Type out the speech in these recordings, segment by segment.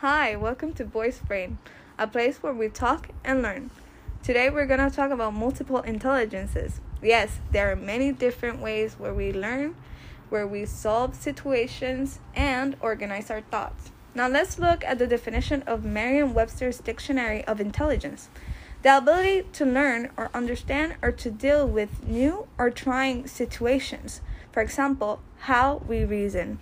Hi, welcome to Voice Brain, a place where we talk and learn. Today we're going to talk about multiple intelligences. Yes, there are many different ways where we learn, where we solve situations, and organize our thoughts. Now let's look at the definition of Merriam Webster's Dictionary of Intelligence. The ability to learn or understand or to deal with new or trying situations. For example, how we reason.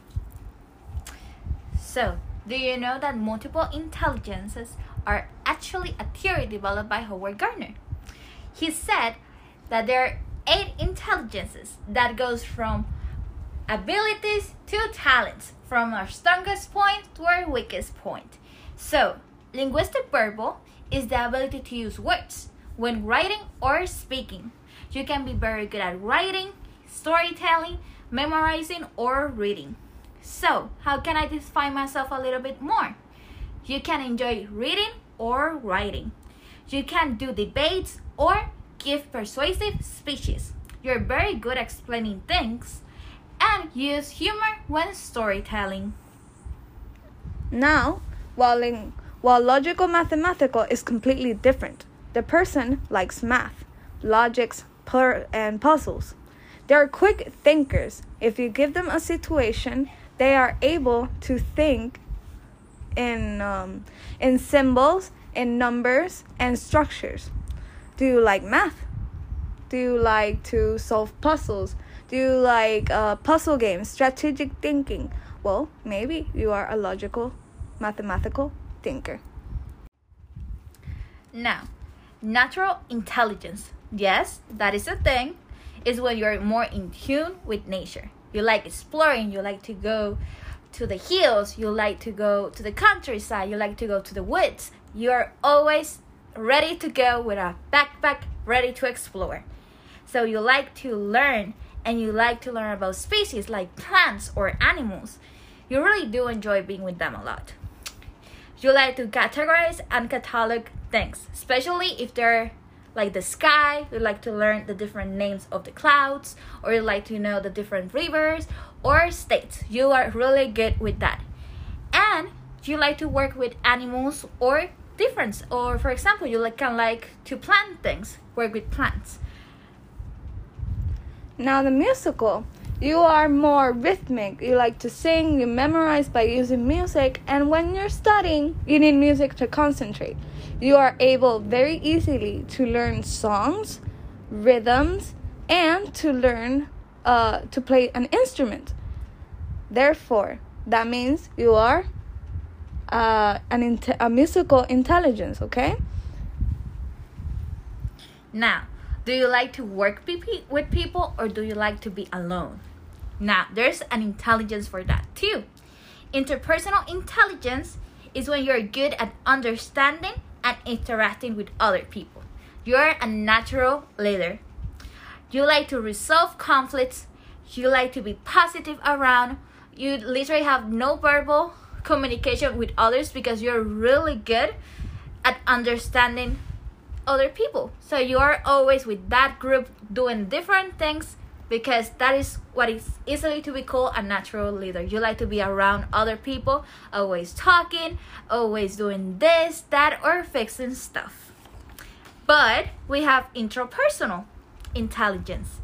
So, do you know that multiple intelligences are actually a theory developed by Howard Gardner? He said that there are eight intelligences that goes from abilities to talents, from our strongest point to our weakest point. So, linguistic verbal is the ability to use words when writing or speaking. You can be very good at writing, storytelling, memorizing, or reading. So, how can I define myself a little bit more? You can enjoy reading or writing. You can do debates or give persuasive speeches. You're very good at explaining things and use humor when storytelling. Now, while, in, while logical mathematical is completely different, the person likes math, logics, and puzzles. They are quick thinkers. If you give them a situation, they are able to think in um, in symbols, in numbers, and structures. Do you like math? Do you like to solve puzzles? Do you like uh, puzzle games, strategic thinking? Well, maybe you are a logical, mathematical thinker. Now, natural intelligence. Yes, that is a thing. Is when you're more in tune with nature you like exploring, you like to go to the hills, you like to go to the countryside, you like to go to the woods. You're always ready to go with a backpack, ready to explore. So you like to learn and you like to learn about species like plants or animals. You really do enjoy being with them a lot. You like to categorize and catalog things, especially if they're like the sky, you like to learn the different names of the clouds, or you like to know the different rivers or states. You are really good with that. And you like to work with animals or difference or for example you like can like to plant things work with plants now the musical you are more rhythmic you like to sing you memorize by using music and when you're studying you need music to concentrate you are able very easily to learn songs, rhythms, and to learn uh, to play an instrument. Therefore, that means you are uh, an int- a musical intelligence, okay? Now, do you like to work with people or do you like to be alone? Now, there's an intelligence for that too. Interpersonal intelligence is when you're good at understanding and interacting with other people. You're a natural leader. You like to resolve conflicts. You like to be positive around. You literally have no verbal communication with others because you're really good at understanding other people. So you are always with that group doing different things because that is what is easily to be called a natural leader. You like to be around other people, always talking, always doing this, that, or fixing stuff. But we have intrapersonal intelligence.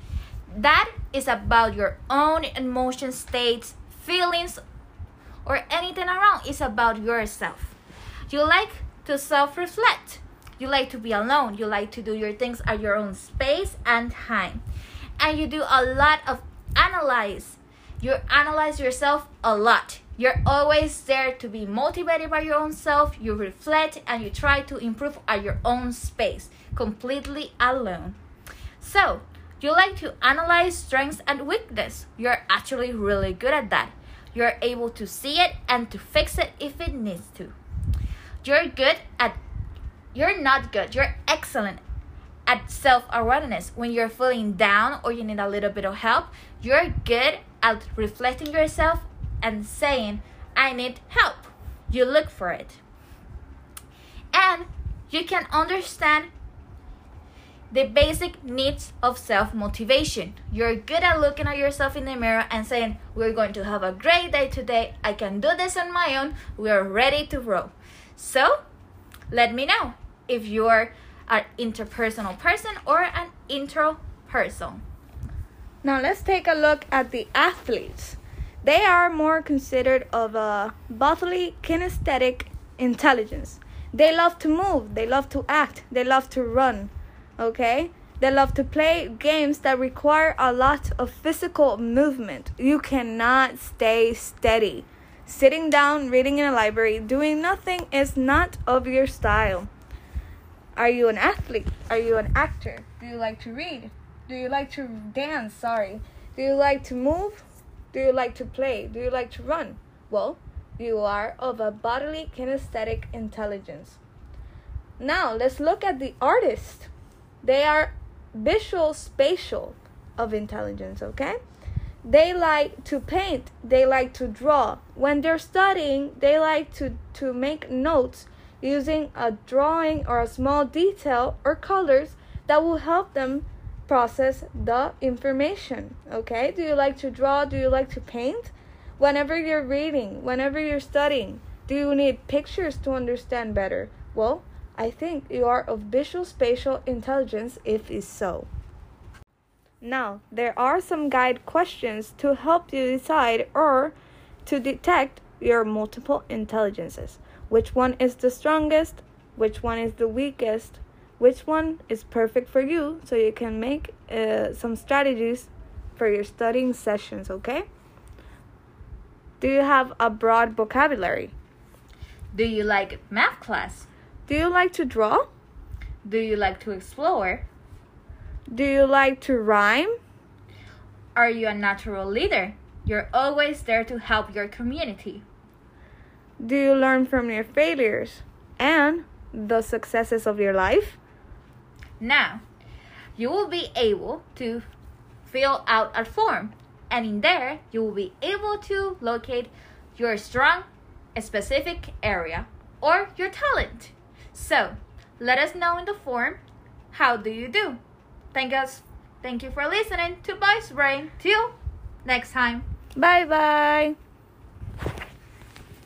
That is about your own emotion states, feelings, or anything around. It's about yourself. You like to self reflect. You like to be alone. You like to do your things at your own space and time and you do a lot of analyze. You analyze yourself a lot. You're always there to be motivated by your own self. You reflect and you try to improve at your own space, completely alone. So, you like to analyze strengths and weakness. You're actually really good at that. You're able to see it and to fix it if it needs to. You're good at you're not good. You're excellent at self awareness. When you're feeling down or you need a little bit of help, you're good at reflecting yourself and saying, I need help. You look for it. And you can understand the basic needs of self motivation. You're good at looking at yourself in the mirror and saying, We're going to have a great day today. I can do this on my own. We are ready to roll. So, let me know if you're an interpersonal person or an intro person. Now let's take a look at the athletes. They are more considered of a bodily kinesthetic intelligence. They love to move, they love to act, they love to run okay? They love to play games that require a lot of physical movement. You cannot stay steady. Sitting down, reading in a library, doing nothing is not of your style. Are you an athlete? Are you an actor? Do you like to read? Do you like to dance? Sorry. Do you like to move? Do you like to play? Do you like to run? Well, you are of a bodily kinesthetic intelligence. Now, let's look at the artist. They are visual spatial of intelligence, okay? They like to paint, they like to draw. When they're studying, they like to, to make notes using a drawing or a small detail or colors that will help them process the information. Okay? Do you like to draw? Do you like to paint? Whenever you're reading, whenever you're studying, do you need pictures to understand better? Well, I think you are of visual spatial intelligence if is so. Now, there are some guide questions to help you decide or to detect your multiple intelligences. Which one is the strongest? Which one is the weakest? Which one is perfect for you so you can make uh, some strategies for your studying sessions, okay? Do you have a broad vocabulary? Do you like math class? Do you like to draw? Do you like to explore? Do you like to rhyme? Are you a natural leader? You're always there to help your community. Do you learn from your failures and the successes of your life? Now, you will be able to fill out a form, and in there, you will be able to locate your strong, specific area or your talent. So, let us know in the form how do you do. Thank us. Thank you for listening to Voice Brain. Till next time. Bye bye.